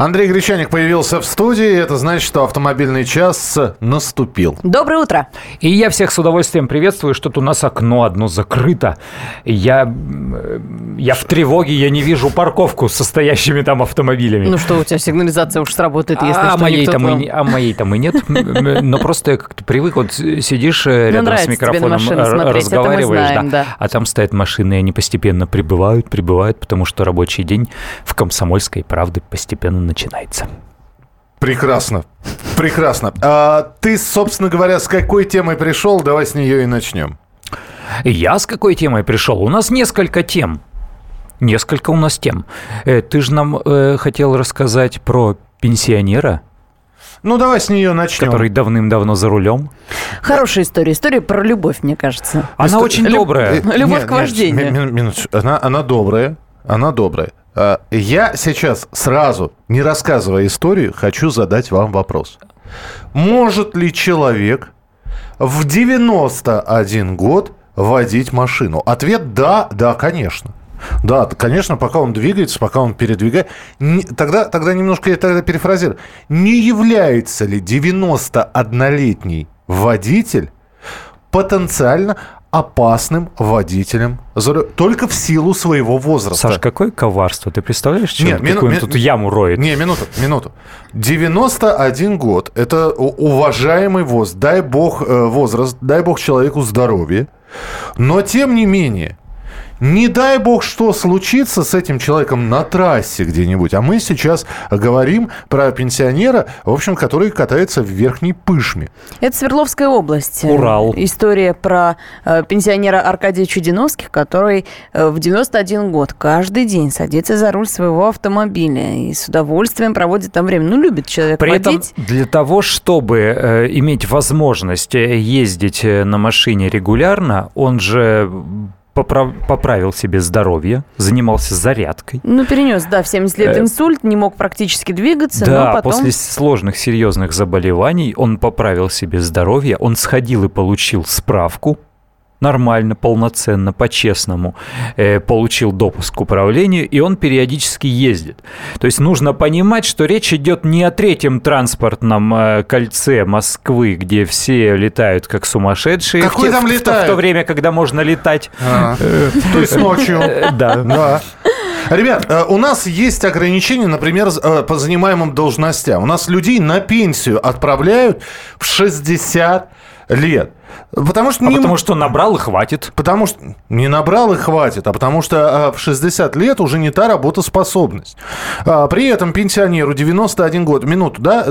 Андрей Гречаник появился в студии. Это значит, что автомобильный час наступил. Доброе утро. И я всех с удовольствием приветствую, что у нас окно одно закрыто. Я, я в тревоге, я не вижу парковку с состоящими там автомобилями. Ну что, у тебя сигнализация уж сработает, если а, что, моей там и, а моей там и нет. Но просто я как-то привык, вот сидишь э, Ну, рядом с микрофоном, разговариваешь, да, а там стоят машины, и они постепенно прибывают, прибывают, потому что рабочий день в «Комсомольской правды» постепенно начинается. Прекрасно. Прекрасно. А ты, собственно говоря, с какой темой пришел? Давай с нее и начнем. Я с какой темой пришел? У нас несколько тем. Несколько у нас тем. Э, ты же нам э, хотел рассказать про пенсионера, ну, давай с нее начнем. Который давным-давно за рулем. Хорошая история. История про любовь, мне кажется. Она Истор... очень добрая. Любовь нет, к вождению. Нет, минуточку. Она, она добрая. Она добрая. А, я сейчас сразу, не рассказывая историю, хочу задать вам вопрос. Может ли человек в 91 год водить машину? Ответ да, да, конечно. Да, конечно, пока он двигается, пока он передвигает. Не, тогда, тогда немножко я тогда перефразирую. Не является ли 91-летний водитель потенциально опасным водителем только в силу своего возраста. Саш, какое коварство? Ты представляешь, чем Нет, мину, ми, тут яму роет? Не, минуту, минуту. 91 год – это уважаемый возраст. Дай бог э, возраст, дай бог человеку здоровья. Но, тем не менее, не дай бог, что случится с этим человеком на трассе где-нибудь. А мы сейчас говорим про пенсионера, в общем, который катается в Верхней Пышме. Это Свердловская область. Урал. История про э, пенсионера Аркадия Чудиновских, который э, в 91 год каждый день садится за руль своего автомобиля и с удовольствием проводит там время. Ну, любит человек При водить. этом для того, чтобы э, иметь возможность э, ездить э, на машине регулярно, он же поправ... поправил себе здоровье, занимался зарядкой. Ну, перенес, да, в 70 лет э, инсульт, не мог практически двигаться, да, но потом... после сложных, серьезных заболеваний он поправил себе здоровье, он сходил и получил справку нормально, полноценно, по-честному э, получил допуск к управлению, и он периодически ездит. То есть нужно понимать, что речь идет не о третьем транспортном э, кольце Москвы, где все летают как сумасшедшие. Какой в, там в, летают? В, в то время, когда можно летать. А, то есть ночью. Да. Ребят, э, у нас есть ограничения, например, э, по занимаемым должностям. У нас людей на пенсию отправляют в 60 лет. Потому что, а не... потому что набрал и хватит. Потому что не набрал и хватит, а потому что а, в 60 лет уже не та работоспособность. А, при этом пенсионеру 91 год, минуту, да,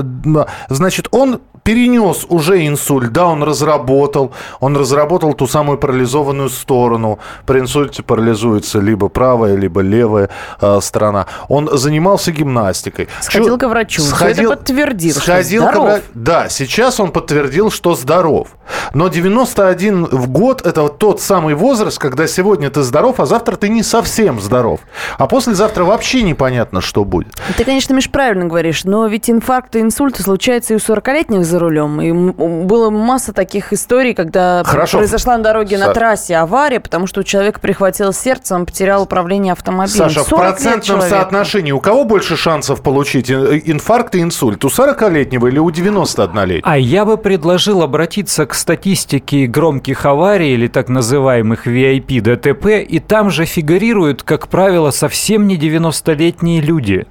значит, он перенес уже инсульт, да, он разработал, он разработал ту самую парализованную сторону. При инсульте парализуется либо правая, либо левая э, сторона. Он занимался гимнастикой. Сходил Чё? к врачу, сходил, это подтвердил, сходил что здоров. К... Да, сейчас он подтвердил, что здоров. Но 91 в год – это вот тот самый возраст, когда сегодня ты здоров, а завтра ты не совсем здоров. А послезавтра вообще непонятно, что будет. Ты, конечно, Миш, правильно говоришь, но ведь инфаркты, инсульты случаются и у 40-летних за рулем. И было масса таких историй, когда Хорошо. произошла на дороге на трассе авария, потому что у человека прихватило сердце, он потерял управление автомобилем. Саша, в процентном соотношении у кого больше шансов получить инфаркт и инсульт? У 40-летнего или у 91-летнего? А я бы предложил обратиться к статистике громких аварий или так называемых VIP ДТП, и там же фигурируют, как правило, совсем не 90-летние люди.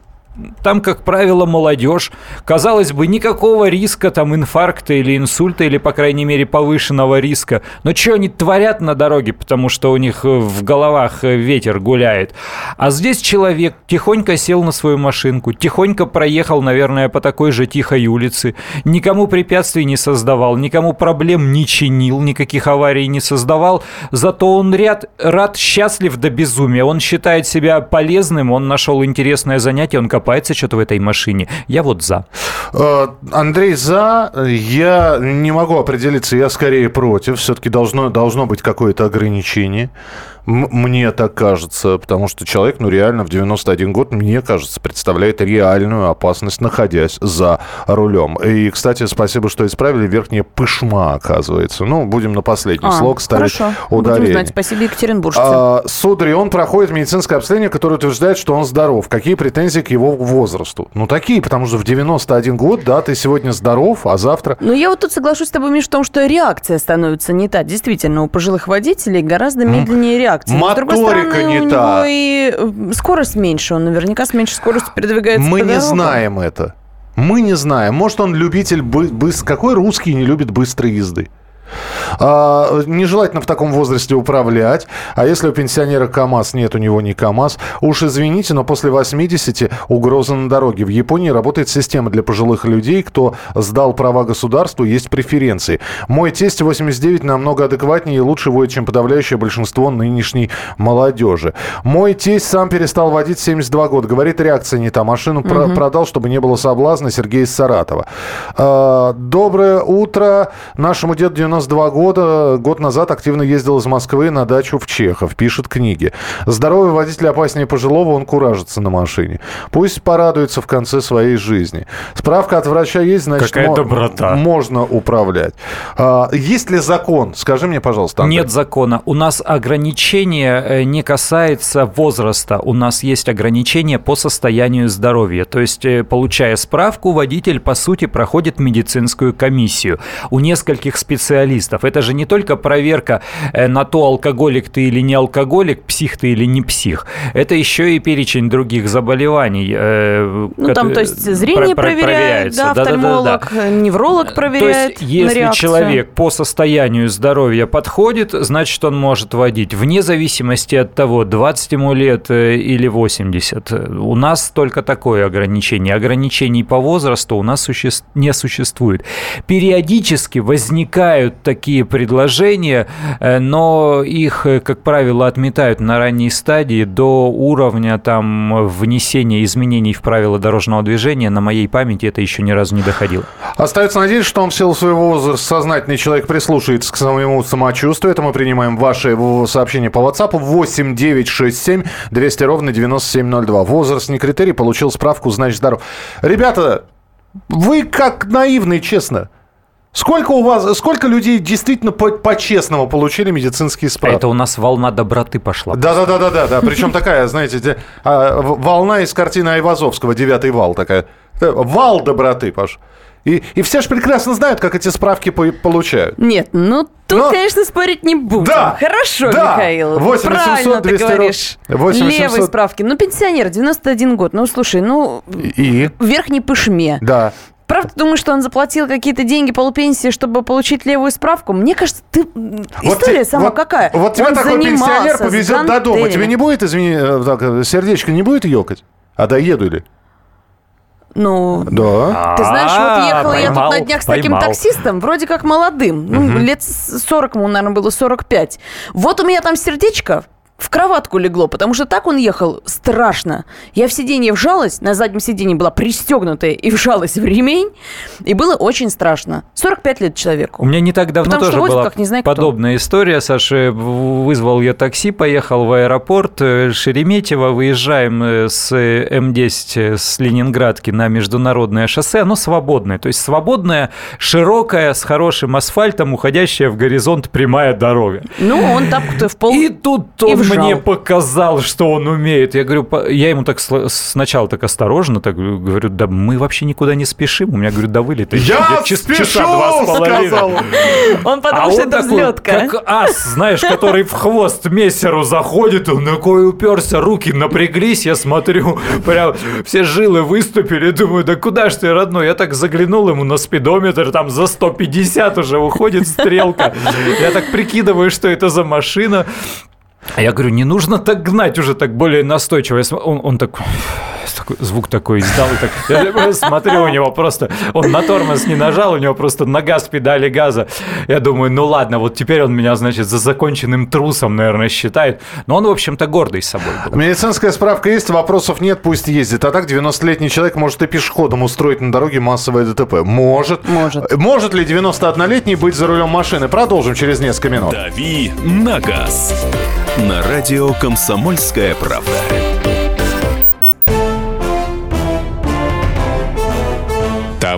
Там, как правило, молодежь. Казалось бы, никакого риска, там, инфаркта или инсульта, или, по крайней мере, повышенного риска. Но что они творят на дороге, потому что у них э, в головах э, ветер гуляет. А здесь человек тихонько сел на свою машинку, тихонько проехал, наверное, по такой же тихой улице, никому препятствий не создавал, никому проблем не чинил, никаких аварий не создавал. Зато он ряд, рад, счастлив до безумия. Он считает себя полезным, он нашел интересное занятие, он копает копается что-то в этой машине. Я вот за. Э, Андрей за. Я не могу определиться, я скорее против. Все-таки должно, должно быть какое-то ограничение. Мне так кажется, потому что человек, ну, реально в 91 год, мне кажется, представляет реальную опасность, находясь за рулем. И, кстати, спасибо, что исправили. Верхняя пышма, оказывается. Ну, будем на последний а, слог ставить хорошо. ударение. Будем знать. Спасибо, Екатеринбуржцы. А, сударь, он проходит медицинское обследование, которое утверждает, что он здоров. Какие претензии к его возрасту? Ну, такие, потому что в 91 год, да, ты сегодня здоров, а завтра... Ну, я вот тут соглашусь с тобой, Миш, в том, что реакция становится не та. Действительно, у пожилых водителей гораздо медленнее реакция реакции. Моторика стороны, не у та. Него и скорость меньше, он наверняка с меньшей скоростью передвигается Мы не знаем это. Мы не знаем. Может, он любитель... Бы... Какой русский не любит быстрой езды? А, нежелательно в таком возрасте управлять. А если у пенсионера КАМАЗ, нет у него не КАМАЗ, уж извините, но после 80 угроза на дороге. В Японии работает система для пожилых людей, кто сдал права государству, есть преференции. Мой тесть 89 намного адекватнее и лучше водит, чем подавляющее большинство нынешней молодежи. Мой тесть сам перестал водить 72 года. Говорит, реакция не та. Машину угу. про- продал, чтобы не было соблазна. Сергей из Саратова. А, доброе утро нашему деду 90 92 года, год назад активно ездил из Москвы на дачу в Чехов, пишет книги. Здоровый водитель опаснее пожилого, он куражится на машине. Пусть порадуется в конце своей жизни. Справка от врача есть, значит, Какая доброта. можно управлять. А, есть ли закон? Скажи мне, пожалуйста. Андрей. Нет закона. У нас ограничение э, не касается возраста. У нас есть ограничение по состоянию здоровья. То есть, э, получая справку, водитель, по сути, проходит медицинскую комиссию. У нескольких специалистов специалистов. Это же не только проверка э, на то, алкоголик ты или не алкоголик, псих ты или не псих. Это еще и перечень других заболеваний. Э, ну, там, то есть, зрение про- проверяет, да, офтальмолог, да, да, да. невролог проверяет То есть, если человек по состоянию здоровья подходит, значит, он может водить, вне зависимости от того, 20 ему лет э, или 80. У нас только такое ограничение. Ограничений по возрасту у нас суще... не существует. Периодически возникают такие предложения, э, но их, э, как правило, отметают на ранней стадии до уровня там внесения изменений в правила дорожного движения. На моей памяти это еще ни разу не доходило. Остается надеяться, что он в силу своего возраста сознательный человек прислушается к своему самочувствию. Это мы принимаем ваши сообщения по WhatsApp 8 9 6 7 200 ровно 9702. Возраст не критерий, получил справку, значит здоров. Ребята, вы как наивные, честно. Сколько у вас, сколько людей действительно по-честному по получили медицинские справки? Это у нас волна доброты пошла. Да, да, да, да, да, да. Причем такая, знаете, а, волна из картины Айвазовского, девятый вал такая. Вал доброты, Паш. И, и все же прекрасно знают, как эти справки по получают. Нет, ну тут, Но... конечно, спорить не будем. Да, Хорошо, да. Михаил. 8 Правильно 200 ты говоришь. 8 Левые справки. Ну, пенсионер, 91 год. Ну, слушай, ну... И? В верхней пышме. Да. Правда, думаешь, что он заплатил какие-то деньги полупенсии, чтобы получить левую справку? Мне кажется, ты... История вот, сама вот, какая? Вот тебя он такой пенсионер повезет до дома. Тебе не будет, извини, э, так, сердечко не будет ёкать? А доеду ли? Ну, да. Ты знаешь, вот ехала я тут на днях с таким таксистом, вроде как молодым. Ну, лет 40 ему, наверное, было 45. Вот у меня там сердечко в кроватку легло, потому что так он ехал страшно. Я в сиденье вжалась, на заднем сиденье была пристегнутая и вжалась в ремень, и было очень страшно. 45 лет человеку. У меня не так давно Потому тоже была как не знаю подобная кто. история. Саша, вызвал я такси, поехал в аэропорт э, Шереметьево, выезжаем э, с М10 с Ленинградки на международное шоссе, оно свободное, то есть свободное, широкое, с хорошим асфальтом, уходящая в горизонт прямая дорога. Ну, он так в пол... И тут он мне показал, что он умеет. Я говорю, я ему так сначала так осторожно, так говорю, да мы вообще никуда не спешим. У меня, говорю, да вылет. Я спешу, часа два с половиной. Он подумал, а что это взлетка. Как ас, знаешь, который в хвост мессеру заходит, он такой уперся, руки напряглись, я смотрю, прям все жилы выступили, думаю, да куда ж ты, родной? Я так заглянул ему на спидометр, там за 150 уже уходит стрелка. Я так прикидываю, что это за машина. Я говорю, не нужно так гнать уже так более настойчиво. Он, он так звук такой издал, и так, я смотрю, у него просто, он на тормоз не нажал, у него просто нога с педали газа. Я думаю, ну ладно, вот теперь он меня, значит, за законченным трусом, наверное, считает. Но он, в общем-то, гордый собой был. Медицинская справка есть, вопросов нет, пусть ездит. А так 90-летний человек может и пешеходом устроить на дороге массовое ДТП. Может. Может. Может ли 91-летний быть за рулем машины? Продолжим через несколько минут. «Дави на газ» на радио «Комсомольская правда».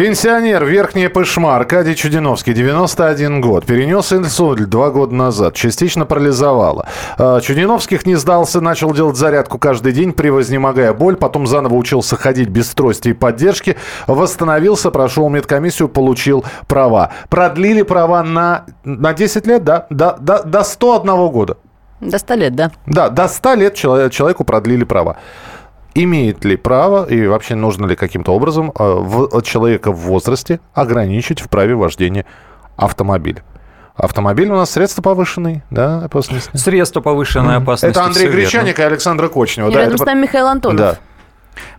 Пенсионер Верхняя Пышма Аркадий Чудиновский, 91 год. Перенес инсульт два года назад. Частично парализовало. А, Чудиновских не сдался, начал делать зарядку каждый день, превознемогая боль. Потом заново учился ходить без трости и поддержки. Восстановился, прошел медкомиссию, получил права. Продлили права на, на 10 лет, да? До, до, до 101 года. До 100 лет, да. Да, до 100 лет человек, человеку продлили права. Имеет ли право и вообще нужно ли каким-то образом э, в, человека в возрасте ограничить в праве вождения автомобиля? Автомобиль у нас средство повышенной да, опасности. Средство повышенной опасности. Это Андрей Гречаник и Александр Кочнева. И да, рядом это... с нами Михаил Антонов. Да.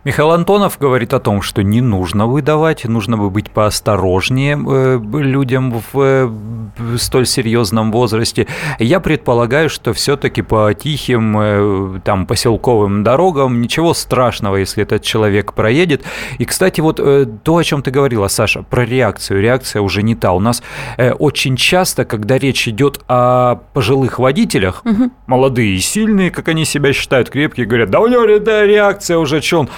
Михаил Антонов говорит о том, что не нужно выдавать, нужно бы быть поосторожнее э, людям в э, столь серьезном возрасте. Я предполагаю, что все-таки по тихим э, там поселковым дорогам ничего страшного, если этот человек проедет. И, кстати, вот то, о чем ты говорила, Саша, про реакцию. Реакция уже не та. У нас очень часто, когда речь идет о пожилых водителях, угу. молодые и сильные, как они себя считают, крепкие, говорят, да у него реакция уже, что он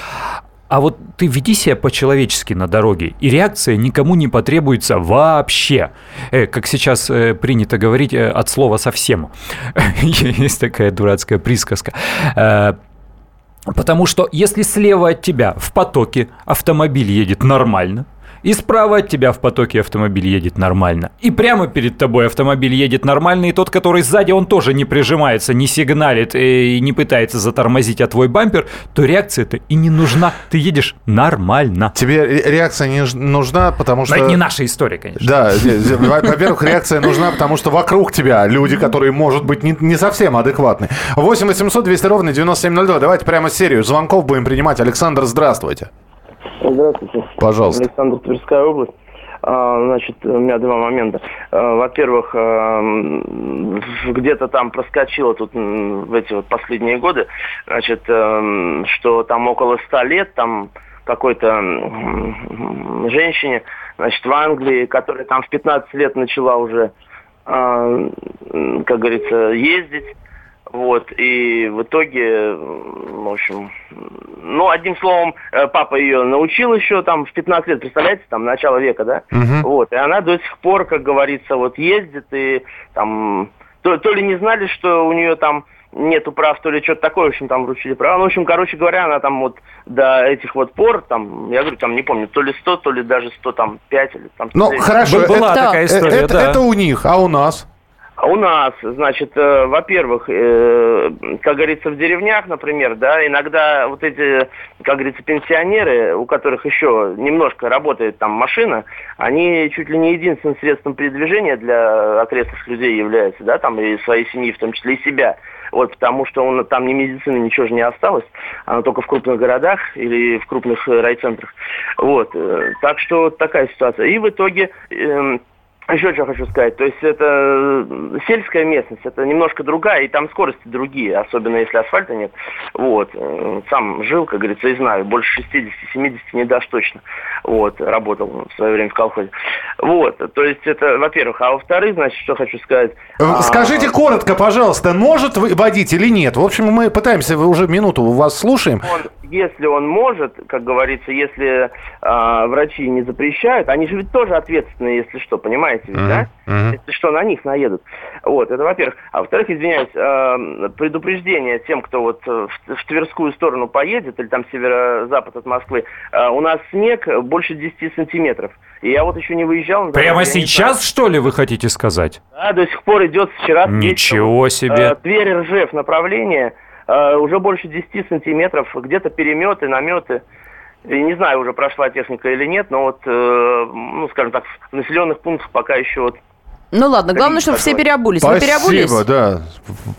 а вот ты веди себя по-человечески на дороге, и реакция никому не потребуется вообще. Э, как сейчас э, принято говорить э, от слова совсем. Есть такая дурацкая присказка. Э, потому что если слева от тебя в потоке автомобиль едет нормально, и справа от тебя в потоке автомобиль едет нормально. И прямо перед тобой автомобиль едет нормально, и тот, который сзади, он тоже не прижимается, не сигналит э, и не пытается затормозить от твой бампер, то реакция-то и не нужна. Ты едешь нормально. Тебе реакция не нужна, потому что... Но это не наша история, конечно. Да, во-первых, реакция нужна, потому что вокруг тебя люди, которые, может быть, не, не совсем адекватны. 8 800 200 ровно 9702. Давайте прямо серию звонков будем принимать. Александр, здравствуйте. Здравствуйте. Пожалуйста. Александр, Тверская область. А, значит, у меня два момента. А, во-первых, а, где-то там проскочило тут в эти вот последние годы, значит, что там около ста лет там какой-то женщине, значит, в Англии, которая там в 15 лет начала уже, как говорится, ездить, вот, и в итоге, в общем, ну, одним словом, э, папа ее научил еще там в 15 лет, представляете, там, начало века, да? Угу. Вот, и она до сих пор, как говорится, вот ездит и там, то, то ли не знали, что у нее там нету прав, то ли что-то такое, в общем, там вручили права. Ну, в общем, короче говоря, она там вот до этих вот пор, там, я говорю, там, не помню, то ли 100, то ли даже 100, там, 5 или там... Ну, хорошо, была это, такая история, это, да. это у них, а у нас? А у нас, значит, э, во-первых, э, как говорится, в деревнях, например, да, иногда вот эти, как говорится, пенсионеры, у которых еще немножко работает там машина, они чуть ли не единственным средством передвижения для окрестных людей являются, да, там и своей семьи, в том числе и себя. Вот, потому что он, там ни медицины, ничего же не осталось, она только в крупных городах или в крупных райцентрах. Вот, э, так что такая ситуация. И в итоге... Э, еще что хочу сказать, то есть это э, сельская местность, это немножко другая, и там скорости другие, особенно если асфальта нет. Вот, э, сам жил, как говорится, и знаю, больше 60-70 не дашь точно. Вот, работал в свое время в колхозе. Вот, то есть это, во-первых, а во-вторых, значит, что хочу сказать. Э, скажите а... коротко, пожалуйста, может водить или нет? В общем, мы пытаемся, уже минуту у вас слушаем. Он если он может, как говорится, если э, врачи не запрещают, они же ведь тоже ответственны, если что, понимаете ведь, mm-hmm. да? Mm-hmm. Если что, на них наедут. Вот, это во-первых. А во-вторых, извиняюсь, э, предупреждение тем, кто вот в, в Тверскую сторону поедет, или там северо-запад от Москвы, э, у нас снег больше 10 сантиметров. И я вот еще не выезжал. Прямо сейчас, что ли, вы хотите сказать? Да, до сих пор идет вчера. Ничего себе. Э, Тверь-Ржев направление э, уже больше 10 сантиметров, где-то переметы, наметы. И не знаю, уже прошла техника или нет, но вот, э, ну, скажем так, в населенных пунктах пока еще вот ну ладно, главное, чтобы все переобулись. Спасибо, вы переобулись? да.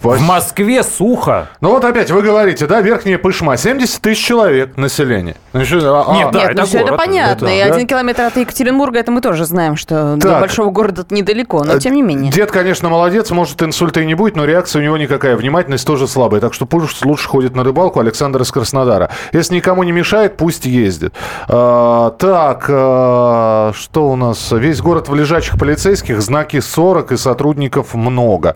В Москве сухо. Ну вот опять вы говорите, да, Верхняя Пышма, 70 тысяч человек населения. Ну, что, а, Нет, да, Нет, это ну все это понятно. Это, и да? один километр от Екатеринбурга, это мы тоже знаем, что так. до большого города недалеко, но тем не менее. Дед, конечно, молодец, может инсульта и не будет, но реакция у него никакая, внимательность тоже слабая. Так что пусть лучше ходит на рыбалку Александр из Краснодара. Если никому не мешает, пусть ездит. А, так, а, что у нас? Весь город в лежачих полицейских, знаки 40 и сотрудников много.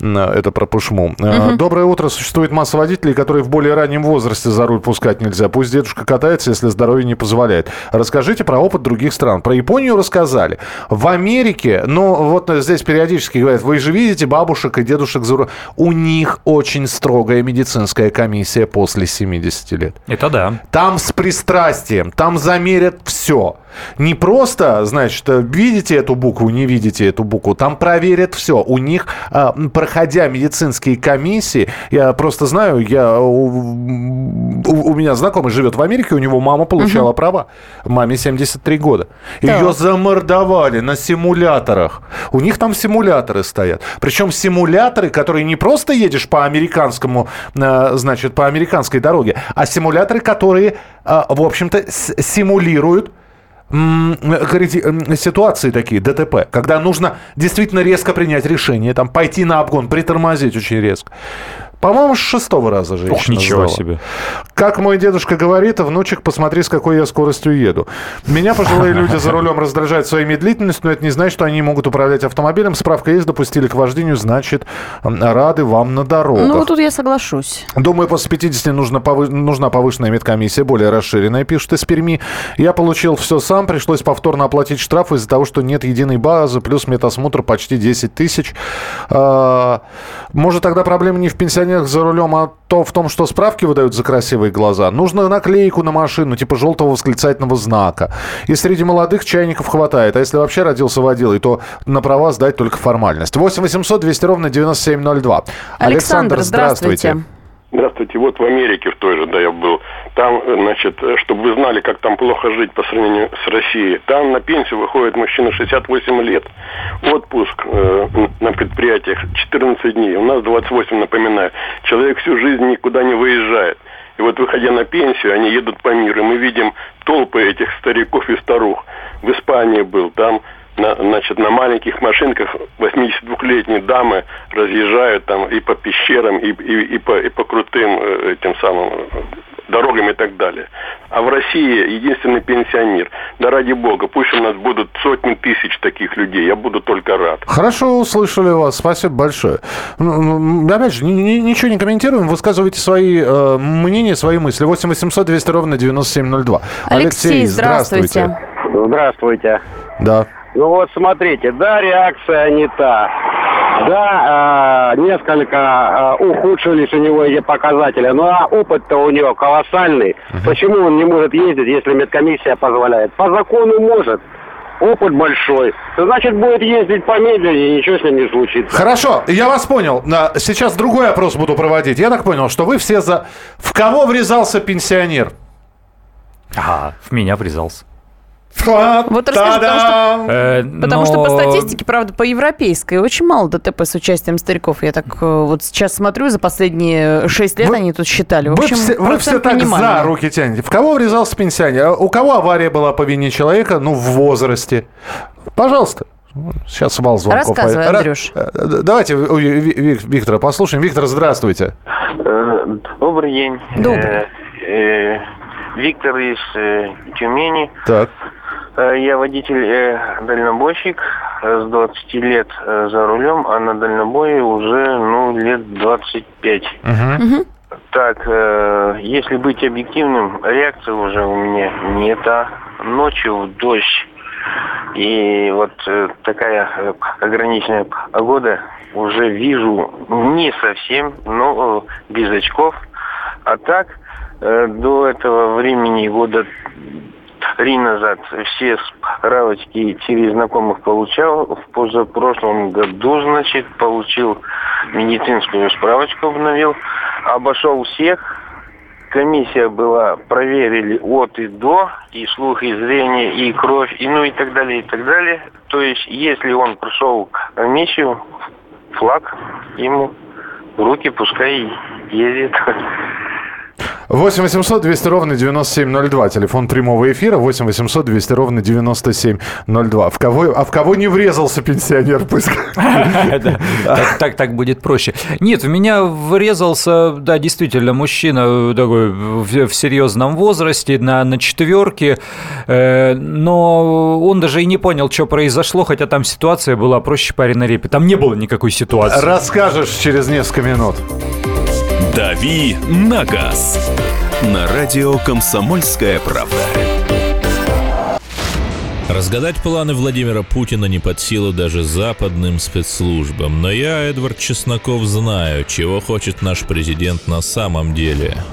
Это про Пышму. Угу. Доброе утро. Существует масса водителей, которые в более раннем возрасте за руль пускать нельзя. Пусть дедушка катается, если здоровье не позволяет. Расскажите про опыт других стран. Про Японию рассказали. В Америке, ну вот здесь периодически говорят, вы же видите бабушек и дедушек за руль. У них очень строгая медицинская комиссия после 70 лет. Это да. Там с пристрастием, там замерят все. Не просто, значит, видите эту букву, не видите эту букву. Там проверят все. У них, а, проходя медицинские комиссии, я просто знаю, я, у, у меня знакомый живет в Америке, у него мама получала угу. права. Маме 73 года. Да. Ее замордовали на симуляторах. У них там симуляторы стоят. Причем симуляторы, которые не просто едешь по американскому, а, значит, по американской дороге, а симуляторы, которые, а, в общем-то, симулируют ситуации такие, ДТП, когда нужно действительно резко принять решение, там, пойти на обгон, притормозить очень резко. По-моему, с шестого раза женщина Ох, ничего сдала. себе. Как мой дедушка говорит, внучек, посмотри, с какой я скоростью еду. Меня пожилые люди за рулем раздражают своей медлительностью, но это не значит, что они могут управлять автомобилем. Справка есть, допустили к вождению, значит, рады вам на дорогах. Ну, тут я соглашусь. Думаю, после 50 нужно повы... нужна повышенная медкомиссия, более расширенная, пишут из Перми. Я получил все сам, пришлось повторно оплатить штраф из-за того, что нет единой базы, плюс медосмотр почти 10 тысяч. А, может, тогда проблема не в пенсионерах, пенсионерах за рулем, а то в том, что справки выдают за красивые глаза. Нужно наклейку на машину, типа желтого восклицательного знака. И среди молодых чайников хватает. А если вообще родился водилой, то на права сдать только формальность. 8 800 200 ровно 9702. Александр, Александр здравствуйте. здравствуйте. Здравствуйте. Вот в Америке в той же, да, я был. Там, значит, чтобы вы знали, как там плохо жить по сравнению с Россией. Там на пенсию выходит мужчина 68 лет. Отпуск э, на предприятиях 14 дней. У нас 28, напоминаю. Человек всю жизнь никуда не выезжает. И вот выходя на пенсию, они едут по миру. И мы видим толпы этих стариков и старух. В Испании был, там на, значит, на маленьких машинках 82-летние дамы разъезжают там и по пещерам, и, и, и, по, и по крутым э, этим самым дорогам и так далее. А в России единственный пенсионер. Да ради бога, пусть у нас будут сотни тысяч таких людей, я буду только рад. Хорошо услышали вас, спасибо большое. Ну, ну, опять же, ничего не комментируем, высказывайте свои э, мнения, свои мысли. 8 800 200 ровно 9702. Алексей, Алексей здравствуйте. Здравствуйте. Да. Ну вот смотрите, да, реакция не та. Да, э, несколько э, ухудшились у него эти показатели, ну а опыт-то у него колоссальный. Uh-huh. Почему он не может ездить, если медкомиссия позволяет? По закону может. Опыт большой. Значит, будет ездить помедленнее, ничего с ним не случится. Хорошо, я вас понял. Сейчас другой опрос буду проводить. Я так понял, что вы все за... В кого врезался пенсионер? Ага, в меня врезался. Вот расскажи, потому что, э, потому что по статистике, правда, по европейской очень мало ДТП с участием стариков. Я так э, вот сейчас смотрю, за последние 6 лет вы, они тут считали. В общем, вы все, вы все так за руки тянете. В кого врезался пенсионер? У кого авария была по вине человека, ну, в возрасте? Пожалуйста. Сейчас вал звонков. Рассказывай, Андрюш. Э, давайте Виктора послушаем. Виктор, здравствуйте. Добрый день. Добрый. Виктор из Тюмени. Так. Э, я водитель-дальнобойщик э, с 20 лет э, за рулем, а на дальнобое уже ну, лет 25. Угу. Так, э, если быть объективным, реакции уже у меня нет. А ночью дождь и вот э, такая э, ограниченная погода уже вижу не совсем, но э, без очков. А так, э, до этого времени года три назад все справочки через знакомых получал. В позапрошлом году, значит, получил медицинскую справочку, обновил. Обошел всех. Комиссия была, проверили от и до, и слух, и зрение, и кровь, и ну и так далее, и так далее. То есть, если он прошел комиссию, флаг ему в руки, пускай ездит. 8 800 200 ровно 9702. Телефон прямого эфира 8 800 200 ровно 9702. В кого, а в кого не врезался пенсионер? Так, так будет проще. Нет, в меня врезался, да, действительно, мужчина такой в серьезном возрасте, на, на четверке, э, но он даже и не понял, что произошло, хотя там ситуация была проще пари на репе. Там не было никакой ситуации. Расскажешь через несколько минут. «Дави на газ» на радио «Комсомольская правда». Разгадать планы Владимира Путина не под силу даже западным спецслужбам. Но я, Эдвард Чесноков, знаю, чего хочет наш президент на самом деле –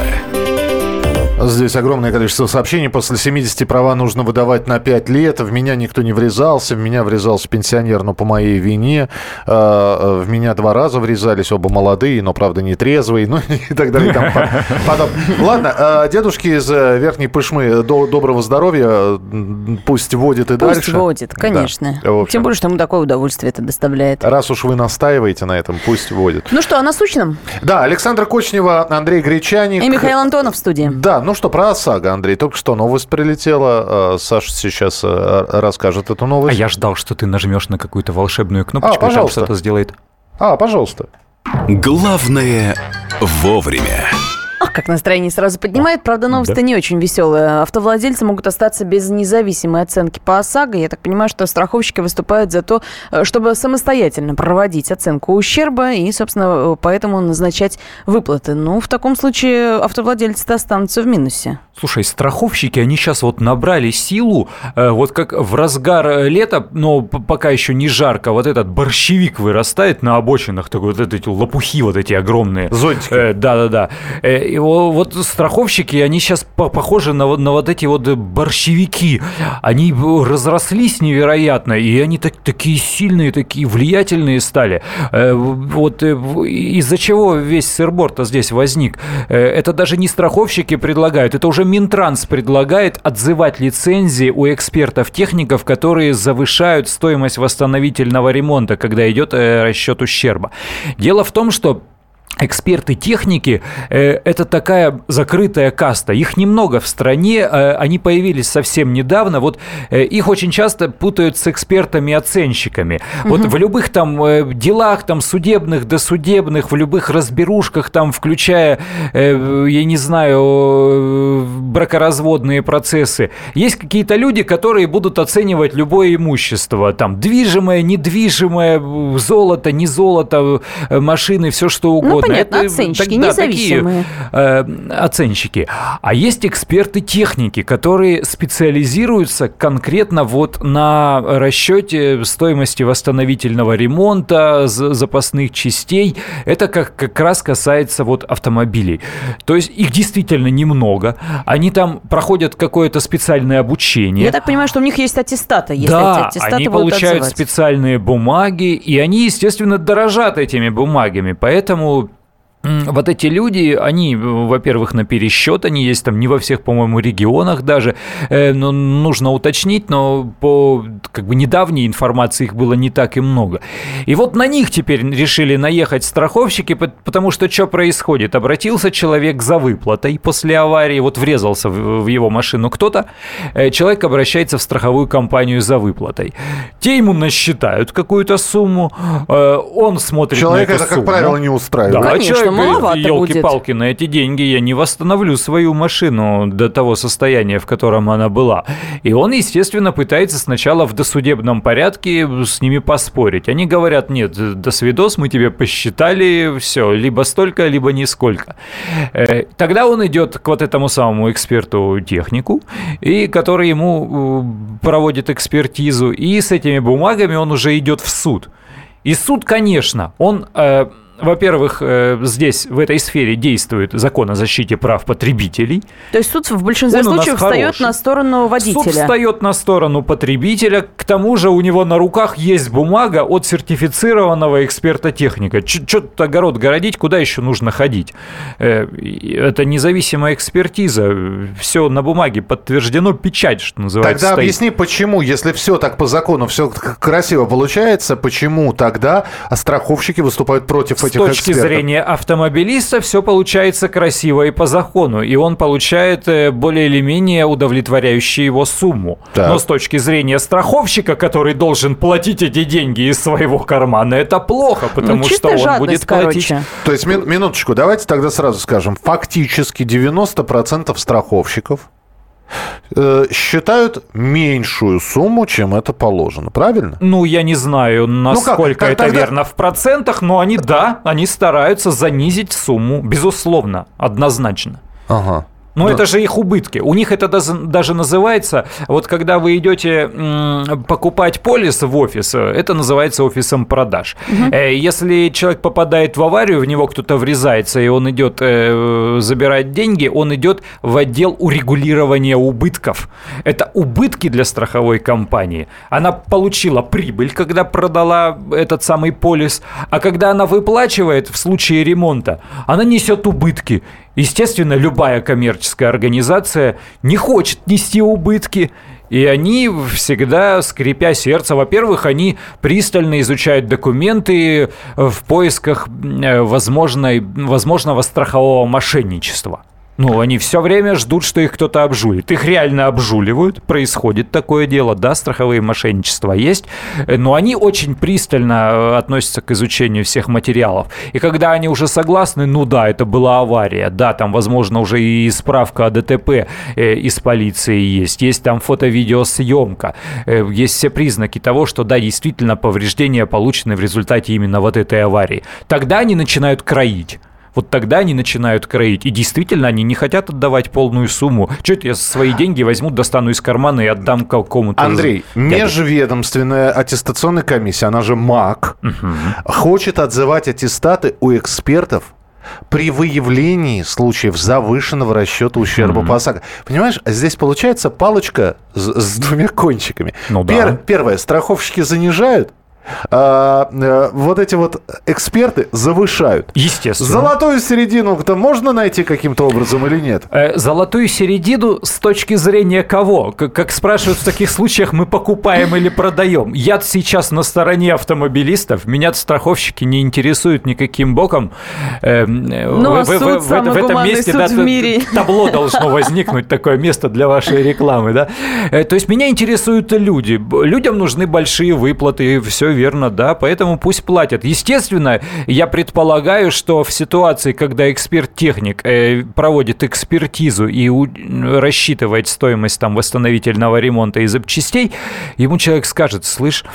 Здесь огромное количество сообщений. После 70 права нужно выдавать на 5 лет. В меня никто не врезался. В меня врезался пенсионер, но по моей вине. А, в меня два раза врезались, оба молодые, но, правда, не трезвые. Ну и так далее. Там, Ладно, а, дедушки из э, Верхней Пышмы, доброго здоровья. Пусть водит и Пусть дальше. Пусть водит, конечно. Да, Тем более, что ему такое удовольствие это доставляет. Раз уж вы настаиваете на этом, пусть водит. Ну что, о насущном? Да, Александр Кочнева, Андрей Гречаник. И Михаил Антонов в студии. Да, ну что, про ОСАГО, Андрей. Только что новость прилетела. А, Саша сейчас э, расскажет эту новость. А я ждал, что ты нажмешь на какую-то волшебную кнопочку, а, и там что-то сделает. А, пожалуйста. Главное вовремя. Ах, как настроение сразу поднимает. Правда, новость да. не очень веселая. Автовладельцы могут остаться без независимой оценки по ОСАГО. Я так понимаю, что страховщики выступают за то, э, чтобы самостоятельно проводить оценку ущерба и, собственно, поэтому назначать выплаты. Ну, в таком случае автовладельцы останутся в минусе. Слушай, страховщики, они сейчас вот набрали силу, э, вот как в разгар лета, но пока еще не жарко, вот этот борщевик вырастает на обочинах, такой вот эти лопухи вот эти огромные. Зонтики. Э, вот страховщики, они сейчас похожи на, на вот эти вот борщевики. Они разрослись невероятно, и они так, такие сильные, такие влиятельные стали. Э, вот из-за чего весь сырбор-то здесь возник? Это даже не страховщики предлагают, это уже Минтранс предлагает отзывать лицензии у экспертов-техников, которые завышают стоимость восстановительного ремонта, когда идет э, расчет ущерба. Дело в том, что Эксперты техники э, это такая закрытая каста. Их немного в стране, э, они появились совсем недавно. Вот э, их очень часто путают с экспертами-оценщиками. Угу. Вот в любых там э, делах, там судебных, досудебных, в любых разберушках, там, включая, э, я не знаю, э, бракоразводные процессы, есть какие-то люди, которые будут оценивать любое имущество, там, движимое, недвижимое, золото, не золото, э, машины, все что угодно. Ну, понятно, это, оценщики, так, независимые. Такие, э, оценщики. А есть эксперты техники, которые специализируются конкретно вот на расчете стоимости восстановительного ремонта, запасных частей. Это как, как раз касается вот автомобилей. То есть их действительно немного. Они там проходят какое-то специальное обучение. Я так понимаю, что у них есть аттестаты. Если да, эти аттестаты они получают отзывать. специальные бумаги, и они, естественно, дорожат этими бумагами. Поэтому вот эти люди, они, во-первых, на пересчет, они есть там не во всех, по-моему, регионах даже, э, но нужно уточнить, но по как бы недавней информации их было не так и много. И вот на них теперь решили наехать страховщики, потому что что происходит? Обратился человек за выплатой после аварии, вот врезался в его машину кто-то, э, человек обращается в страховую компанию за выплатой. Те ему насчитают какую-то сумму, э, он смотрит Человек на эту это, как сумму. правило, не устраивает. Да, Конечно, человек маловато говорит, елки-палки, на эти деньги я не восстановлю свою машину до того состояния, в котором она была. И он, естественно, пытается сначала в досудебном порядке с ними поспорить. Они говорят, нет, до свидос, мы тебе посчитали, все, либо столько, либо нисколько. Э, Тогда он идет к вот этому самому эксперту-технику, и который ему э, проводит экспертизу, и с этими бумагами он уже идет в суд. И суд, конечно, он э, во-первых, э, здесь, в этой сфере действует закон о защите прав потребителей. То есть суд в большинстве Он случаев встает хороший. на сторону водителя. Суд встает на сторону потребителя. К тому же у него на руках есть бумага от сертифицированного эксперта-техника. Что тут огород городить, куда еще нужно ходить? Э, Это независимая экспертиза. Все на бумаге подтверждено, печать, что называется. Тогда стоит. объясни, почему, если все так по закону, все красиво получается, почему тогда страховщики выступают против С точки экспертов? зрения автомобилиста все получается красиво и по закону, и он получает э, более или менее удовлетворяющую его сумму. Так. Но с точки зрения страховщика, который должен платить эти деньги из своего кармана, это плохо, потому ну, что он жадность, будет платить. короче. То есть, мин- минуточку, давайте тогда сразу скажем. Фактически 90% страховщиков считают меньшую сумму, чем это положено. Правильно? Ну, я не знаю, насколько как это тогда- верно в процентах, но они, да, они стараются занизить сумму, безусловно, однозначно. Ага. Но это же их убытки. У них это даже, называется, вот когда вы идете покупать полис в офис, э, это называется офисом продаж. Э, Если человек попадает в аварию, в него кто-то врезается, и он идет э, забирать деньги, он идет в отдел урегулирования убытков. Это убытки для страховой компании. Она получила прибыль, когда продала этот самый полис, а когда она выплачивает в случае ремонта, она несет убытки. Естественно, любая коммерческая организация не хочет нести убытки. И они всегда, скрипя сердце, во-первых, они пристально изучают документы в поисках э, возможной, возможного страхового мошенничества. Ну, они все время ждут, что их кто-то обжулит. Их реально обжуливают, происходит такое дело, да, страховые мошенничества есть, э, но они очень пристально э, относятся к изучению всех материалов. И когда они уже согласны, ну да, это была авария, да, там, возможно, уже и справка о ДТП э, из полиции есть, есть там фото-видеосъемка, есть все признаки того, что да, действительно повреждения получены в результате именно вот этой аварии. Тогда они начинают кроить. Вот тогда они начинают кроить. И действительно, они не хотят отдавать полную сумму. Что это я свои деньги возьму, достану из кармана и отдам какому-то... Андрей, дяде? межведомственная аттестационная комиссия, она же МАК, хочет отзывать аттестаты у экспертов при выявлении случаев завышенного расчета ущерба по ОСАГО. Понимаешь, здесь получается палочка с, с двумя кончиками. Ну да. Первое, страховщики занижают, а, э, вот эти вот эксперты завышают. Естественно. Золотую середину-то можно найти каким-то образом или нет? Э, Золотую середину с точки зрения кого? Как, как спрашивают в таких случаях, мы покупаем или продаем? Я сейчас на стороне автомобилистов, меня страховщики не интересуют никаким боком. Эм, Ну, а суд самый гуманный суд в мире. табло должно возникнуть, такое место для вашей рекламы, да? Э, То есть меня интересуют люди. Людям нужны большие выплаты, все верно, да, поэтому пусть платят. Естественно, я предполагаю, что в ситуации, когда эксперт-техник э, проводит экспертизу и у- рассчитывает стоимость там восстановительного ремонта и запчастей, ему человек скажет, слышь,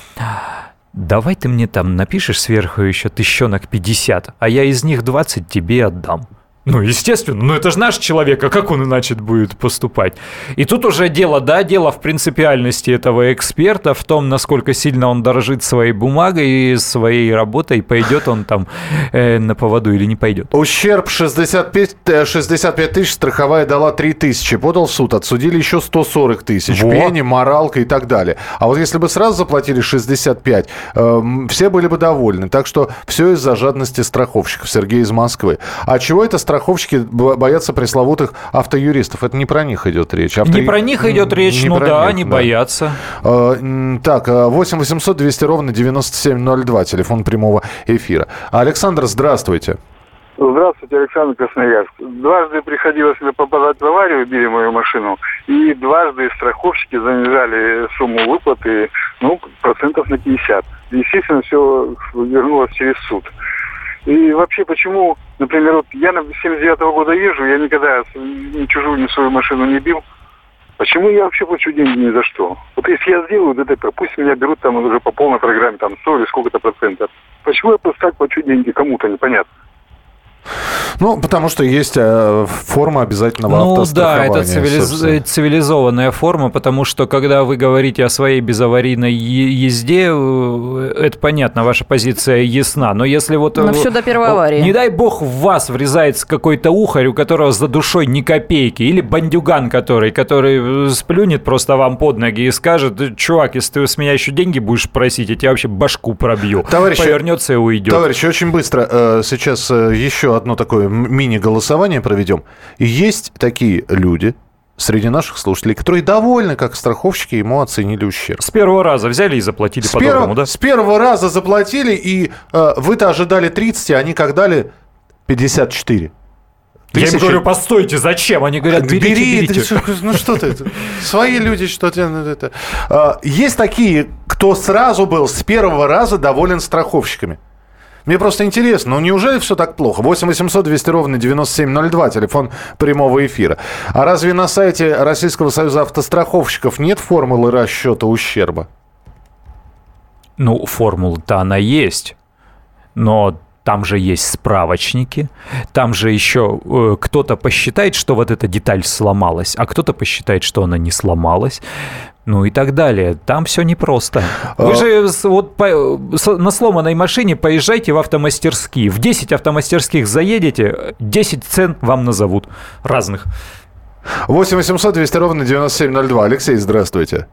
давай ты мне там напишешь сверху еще тыщенок 50, а я из них 20 тебе отдам. Ну, естественно, ну это же наш человек, а как он иначе будет поступать? И тут уже дело, да, дело в принципиальности этого эксперта, в том, насколько сильно он дорожит своей бумагой и своей работой, пойдет он там э, на поводу или не пойдет. Ущерб 65, 65 э, тысяч, страховая дала 3 тысячи, подал в суд, отсудили еще 140 тысяч, вот. пени, моралка и так далее. А вот если бы сразу заплатили 65, э, все были бы довольны. Так что все из-за жадности страховщиков. Сергей из Москвы. А чего это страховщики? Страховщики боятся пресловутых автоюристов. Это не про них идет речь. Авто... Не про них идет речь, не ну да, них, они да. боятся. А, так, 8 800 200 ровно 9702, телефон прямого эфира. Александр, здравствуйте. Здравствуйте, Александр Красноярск. Дважды приходилось мне попадать в аварию, били мою машину, и дважды страховщики занижали сумму выплаты, ну, процентов на 50. Естественно, все вернулось через суд. И вообще, почему, например, вот я на 79 -го года езжу, я никогда ни чужую, ни свою машину не бил. Почему я вообще плачу деньги ни за что? Вот если я сделаю ДТП, пусть меня берут там уже по полной программе, там 100 или сколько-то процентов. Почему я просто так плачу деньги кому-то, непонятно. Ну, потому что есть э, форма обязательного ну, автострахования. Ну да, это цивилиз... цивилизованная форма, потому что когда вы говорите о своей безаварийной езде, э, это понятно, ваша позиция ясна. Но если вот... Но все до первой аварии. Не дай бог в вас врезается какой-то ухарь, у которого за душой ни копейки, или бандюган который, который сплюнет просто вам под ноги и скажет, чувак, если ты с меня еще деньги будешь просить, я тебе вообще башку пробью. Товарищи, Повернется и уйдет. Товарищи, очень быстро сейчас еще одно такое мини-голосование проведем. Есть такие люди, среди наших слушателей, которые довольны, как страховщики ему оценили ущерб. С первого раза взяли и заплатили по-доброму, да? С первого раза заплатили, и э, вы-то ожидали 30, а они как дали 54. Тысячи... Я им говорю, постойте, зачем? Они говорят, берите, Бери, берите. Ты, ну что ты, свои люди, что то Это. А, есть такие, кто сразу был с первого раза доволен страховщиками. Мне просто интересно, ну неужели все так плохо? 8 800 200 ровно 9702, телефон прямого эфира. А разве на сайте Российского союза автостраховщиков нет формулы расчета ущерба? Ну, формула-то она есть. Но там же есть справочники, там же еще э, кто-то посчитает, что вот эта деталь сломалась, а кто-то посчитает, что она не сломалась ну и так далее. Там все непросто. Вы а. же вот по, на сломанной машине поезжайте в автомастерские. В 10 автомастерских заедете, 10 цен вам назовут разных. 8 800 200 ровно 9702. Алексей, здравствуйте.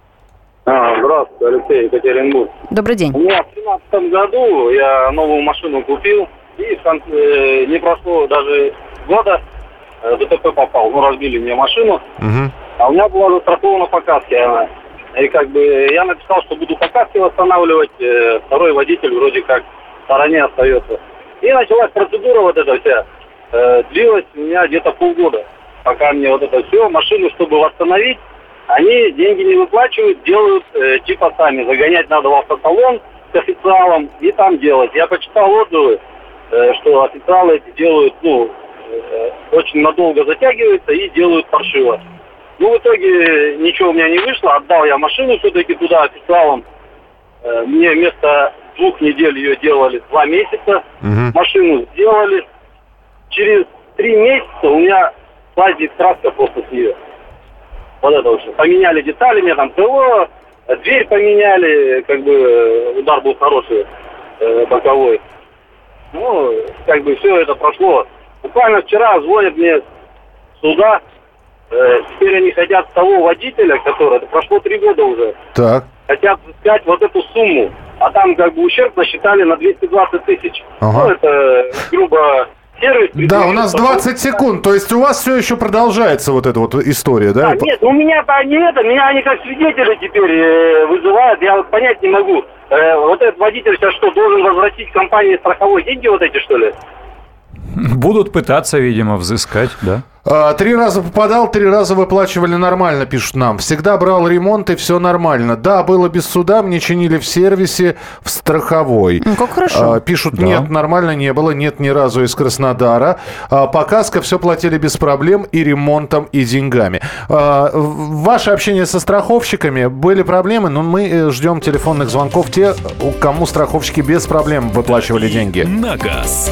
А, здравствуйте, Алексей, Екатеринбург. Добрый день. У меня в 2013 году я новую машину купил, и в конце, э, не прошло даже года, э, ДТП попал. Ну, разбили мне машину. Угу. А у меня была застрахована по каске она. И как бы я написал, что буду по каске восстанавливать. Э, второй водитель вроде как в стороне остается. И началась процедура вот эта вся. Э, длилась у меня где-то полгода. Пока мне вот это все, машину, чтобы восстановить, они деньги не выплачивают, делают э, типа сами. Загонять надо в автосалон к официалам и там делать. Я почитал отзывы, что официалы эти делают, ну, очень надолго затягиваются и делают паршиво. Ну, в итоге ничего у меня не вышло. Отдал я машину все-таки туда официалам. Э, мне вместо двух недель ее делали два месяца. Угу. Машину сделали. Через три месяца у меня слазит краска просто с нее. Вот это вот. Поменяли детали, мне там крыло, дверь поменяли, как бы удар был хороший, э, боковой. Ну, как бы все это прошло. Буквально вчера звонят мне сюда, Э, теперь они хотят того водителя, который, это прошло три года уже. Так. Хотят взять вот эту сумму. А там как бы ущерб насчитали на 220 тысяч. Ага. Ну, это, грубо, сервис. Да, у нас 20 секунд, то есть у вас все еще продолжается вот эта вот история, да? Да, нет, у меня-то не это, меня они как свидетели теперь э, вызывают, я вот понять не могу. Э, вот этот водитель сейчас что, должен возвратить компании страховой деньги вот эти, что ли? Будут пытаться, видимо, взыскать, да? А, три раза попадал, три раза выплачивали нормально, пишут нам. Всегда брал ремонт и все нормально. Да, было без суда, мне чинили в сервисе, в страховой. Ну, как хорошо. А, пишут, да. нет, нормально не было, нет ни разу из Краснодара. А, по каско все платили без проблем и ремонтом, и деньгами. Ваше общение со страховщиками, были проблемы, но мы э, ждем телефонных звонков. Те, кому страховщики без проблем выплачивали деньги. На газ.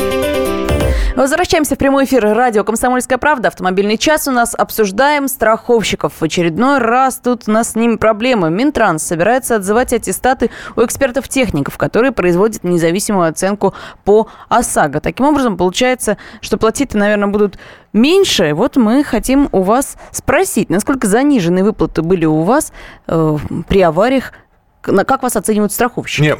Возвращаемся в прямой эфир радио «Комсомольская правда». Автомобильный час у нас. Обсуждаем страховщиков. В очередной раз тут у нас с ними проблемы. Минтранс собирается отзывать аттестаты у экспертов-техников, которые производят независимую оценку по ОСАГО. Таким образом, получается, что платить наверное, будут меньше. Вот мы хотим у вас спросить, насколько заниженные выплаты были у вас э, при авариях как вас оценивают страховщики? Не,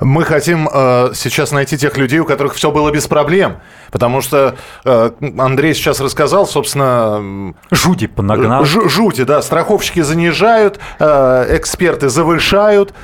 мы хотим э, сейчас найти тех людей, у которых все было без проблем. Потому что э, Андрей сейчас рассказал, собственно... Жути понагнал. Ж, жути, да. Страховщики занижают, э, эксперты завышают.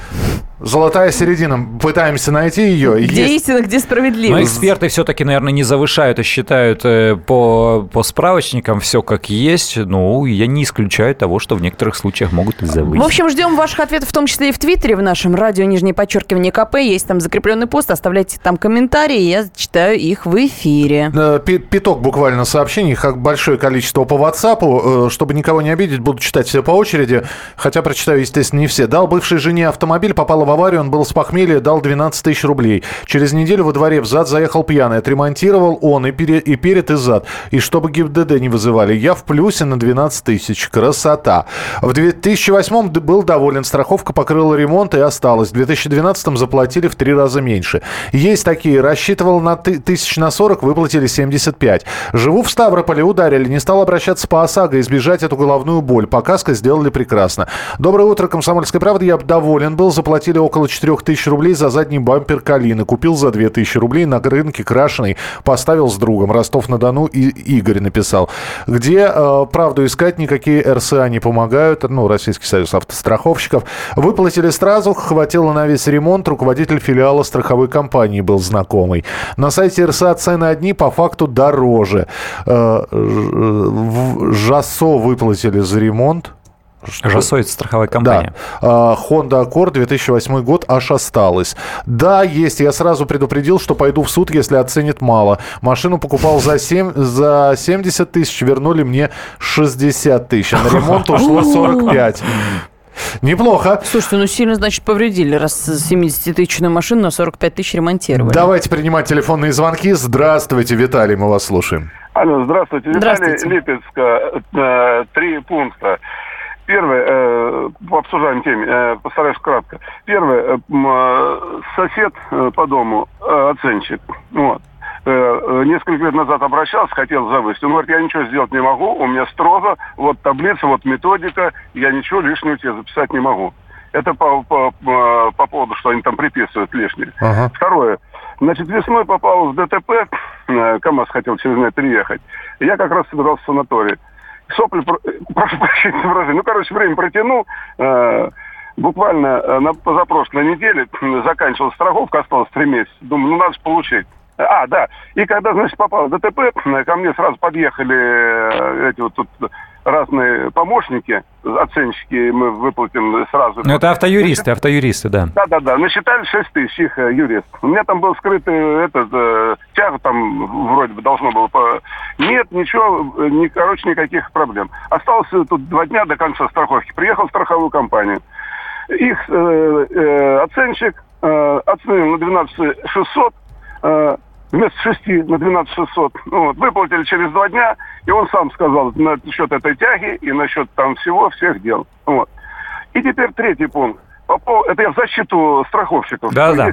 Золотая середина. Пытаемся найти ее. Где Есть... истина, где справедливость? Но эксперты все-таки, наверное, не завышают, а считают э, по, по справочникам все как есть. Ну, я не исключаю того, что в некоторых случаях могут и завысить. В общем, ждем ваших ответов, в том числе и в Твиттере, в нашем радио, нижнее подчеркивание КП. Есть там закрепленный пост. Оставляйте там комментарии, я читаю их в эфире. Э, пяток буквально сообщений, как большое количество по WhatsApp. Э, чтобы никого не обидеть, буду читать все по очереди. Хотя прочитаю, естественно, не все. Дал бывшей жене автомобиль, попала в аварию, он был с похмелья, дал 12 тысяч рублей. Через неделю во дворе в зад заехал пьяный, отремонтировал он и, пере, и перед, и зад. И чтобы ГИБДД не вызывали, я в плюсе на 12 тысяч. Красота. В 2008 был доволен, страховка покрыла ремонт и осталась. В 2012 заплатили в три раза меньше. Есть такие, рассчитывал на тысяч на 40, выплатили 75. Живу в Ставрополе, ударили, не стал обращаться по ОСАГО, избежать эту головную боль. По каско сделали прекрасно. Доброе утро, Комсомольская правда. Я доволен был, заплатили около 4 тысяч рублей за задний бампер Калины. Купил за 2 тысячи рублей на рынке крашеный. Поставил с другом. Ростов-на-Дону и Игорь написал. Где э, правду искать, никакие РСА не помогают. Ну, Российский союз автостраховщиков. Выплатили сразу, хватило на весь ремонт. Руководитель филиала страховой компании был знакомый. На сайте РСА цены одни, по факту дороже. Э, ЖАСО выплатили за ремонт. Жасо это страховая компания. Да. Honda Accord 2008 год аж осталось. Да, есть. Я сразу предупредил, что пойду в суд, если оценит мало. Машину покупал за, 7, за 70 тысяч, вернули мне 60 тысяч. А на ремонт ушло 45. Неплохо. Слушайте, ну сильно, значит, повредили, раз 70-тысячную машину на 45 тысяч ремонтировали. Давайте принимать телефонные звонки. Здравствуйте, Виталий, мы вас слушаем. Алло, здравствуйте. Виталий Липецка. Э, три пункта. Первое, э, обсуждаем теме, э, постараюсь кратко. Первое, э, э, сосед э, по дому, э, оценщик, вот, э, э, несколько лет назад обращался, хотел завысить. Он говорит, я ничего сделать не могу, у меня строго, вот таблица, вот методика, я ничего лишнего тебе записать не могу. Это по, по, по, по поводу, что они там приписывают лишнее. Ага. Второе. Значит, весной попал в ДТП, КАМАЗ хотел через меня переехать. Я как раз собирался в санаторий сопли, прошу прощения выражение, ну, короче, время протянул, э, буквально э, на позапрошлой неделе заканчивалась страховка, осталось три месяца. Думаю, ну, надо же получить. А, да. И когда, значит, попал в ДТП, ко мне сразу подъехали э, эти вот тут разные помощники, оценщики, мы выплатим сразу. Ну, это автоюристы, автоюристы, да. Да-да-да, насчитали 6 тысяч их э, юрист. У меня там был скрытый этот, э, тяга там вроде бы должно было. По... Нет, ничего, э, ни, короче, никаких проблем. Осталось тут два дня до конца страховки. Приехал в страховую компанию. Их э, э, оценщик э, оценил на 12 600, э, вместо 6 на 12 600. Ну, вот, выплатили через два дня, и он сам сказал насчет этой тяги и насчет там всего, всех дел. Вот. И теперь третий пункт. Это я в защиту страховщиков. Да, да.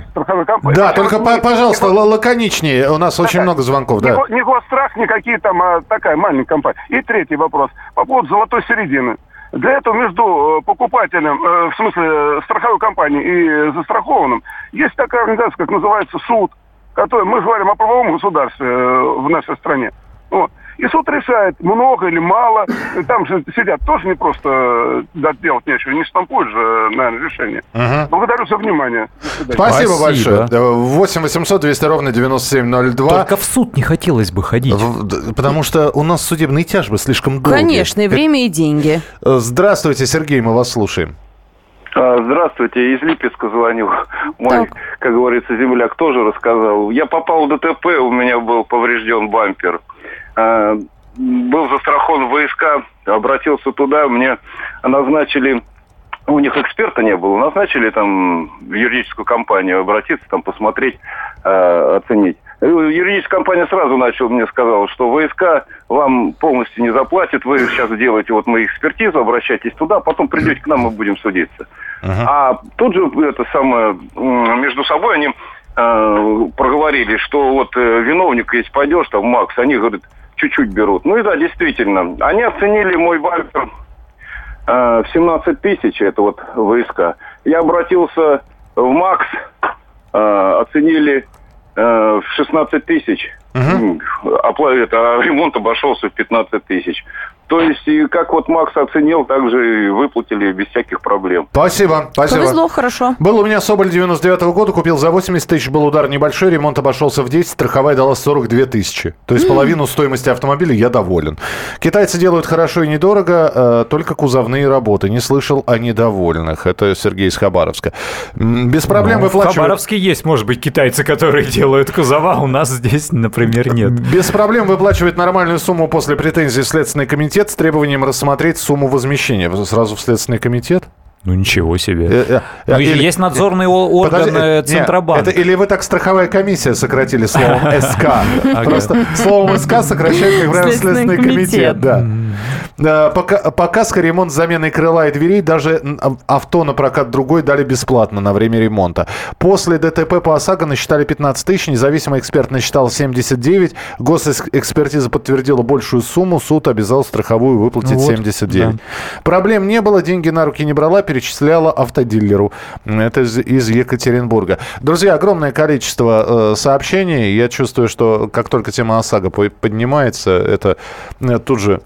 Да, только, по, пожалуйста, не, лаконичнее. У нас такая, очень много звонков. Да. Не, не гострах, никакие там, а такая маленькая компания. И третий вопрос. По поводу золотой середины. Для этого между э, покупателем, э, в смысле страховой компанией и застрахованным, есть такая организация, как называется суд, который, мы говорим о правовом государстве э, в нашей стране. Вот. И суд решает, много или мало. Там же сидят тоже не просто да, делать нечего, не штампуют же, наверное, решение. Угу. Благодарю за внимание. Спасибо, Спасибо большое. 8 800 200 ровно 9702. Только в суд не хотелось бы ходить. Потому что у нас судебные тяжбы слишком долгие. Конечно, и время, и деньги. Здравствуйте, Сергей, мы вас слушаем. А, здравствуйте, из Липецка звоню. Мой, так. как говорится, земляк тоже рассказал. Я попал в ДТП, у меня был поврежден бампер. А, был застрахован ВСК, обратился туда, мне назначили у них эксперта не было, назначили там в юридическую компанию обратиться, там посмотреть, э, оценить. Юридическая компания сразу начала мне сказала, что ВСК вам полностью не заплатит, вы сейчас делаете вот мы экспертизу, обращайтесь туда, потом придете к нам, мы будем судиться. Uh-huh. А тут же это самое между собой они э, проговорили, что вот э, виновник, если пойдешь там Макс, они говорят чуть-чуть берут. Ну и да, действительно, они оценили мой бампер э, в 17 тысяч, это вот ВСК. Я обратился в МАКС, э, оценили в 16 тысяч. Угу. Это, а ремонт обошелся в 15 тысяч. То есть, и как вот Макс оценил, так же и выплатили без всяких проблем. Спасибо, спасибо. Повезло, хорошо. Был у меня Соболь 99 -го года, купил за 80 тысяч, был удар небольшой, ремонт обошелся в 10, страховая дала 42 тысячи. То есть половину стоимости автомобиля я доволен. Китайцы делают хорошо и недорого, э, только кузовные работы. Не слышал о недовольных. Это Сергей из Хабаровска. Без проблем ну, выплачивают... В Хабаровске есть, может быть, китайцы, которые делают кузова, у нас здесь, например, нет. Без проблем выплачивает нормальную сумму после претензий Следственный комитет комитет с требованием рассмотреть сумму возмещения. Сразу в Следственный комитет? Ну ничего себе. Э, э, ну, или, есть надзорные органы подожди, Центробанка. Нет, это, или вы так страховая комиссия сократили словом СК. Просто словом СК сокращает, как правило, Следственный комитет. Да. Пока, показ ремонт с заменой крыла и дверей даже авто на прокат другой дали бесплатно на время ремонта. После ДТП по ОСАГО насчитали 15 тысяч, независимый эксперт насчитал 79, госэкспертиза подтвердила большую сумму, суд обязал страховую выплатить ну вот, 79. Да. Проблем не было, деньги на руки не брала, перечисляла автодилеру. Это из, из Екатеринбурга. Друзья, огромное количество э, сообщений. Я чувствую, что как только тема ОСАГО поднимается, это э, тут же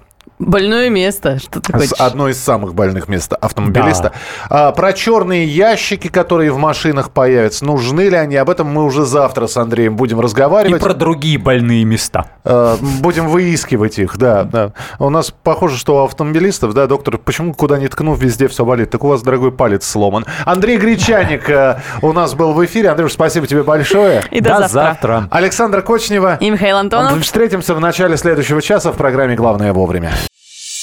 Больное место, что ты хочешь? Одно из самых больных мест автомобилиста. Да. А, про черные ящики, которые в машинах появятся, нужны ли они? Об этом мы уже завтра с Андреем будем разговаривать. И про другие больные места. А, будем выискивать их, да, да. У нас похоже, что у автомобилистов, да, доктор, почему куда ни ткнув, везде все болит? Так у вас, дорогой, палец сломан. Андрей Гречаник э, у нас был в эфире. Андрюш, спасибо тебе большое. И до, завтра. Александр Кочнева. И Михаил Антонов. Встретимся в начале следующего часа в программе «Главное вовремя».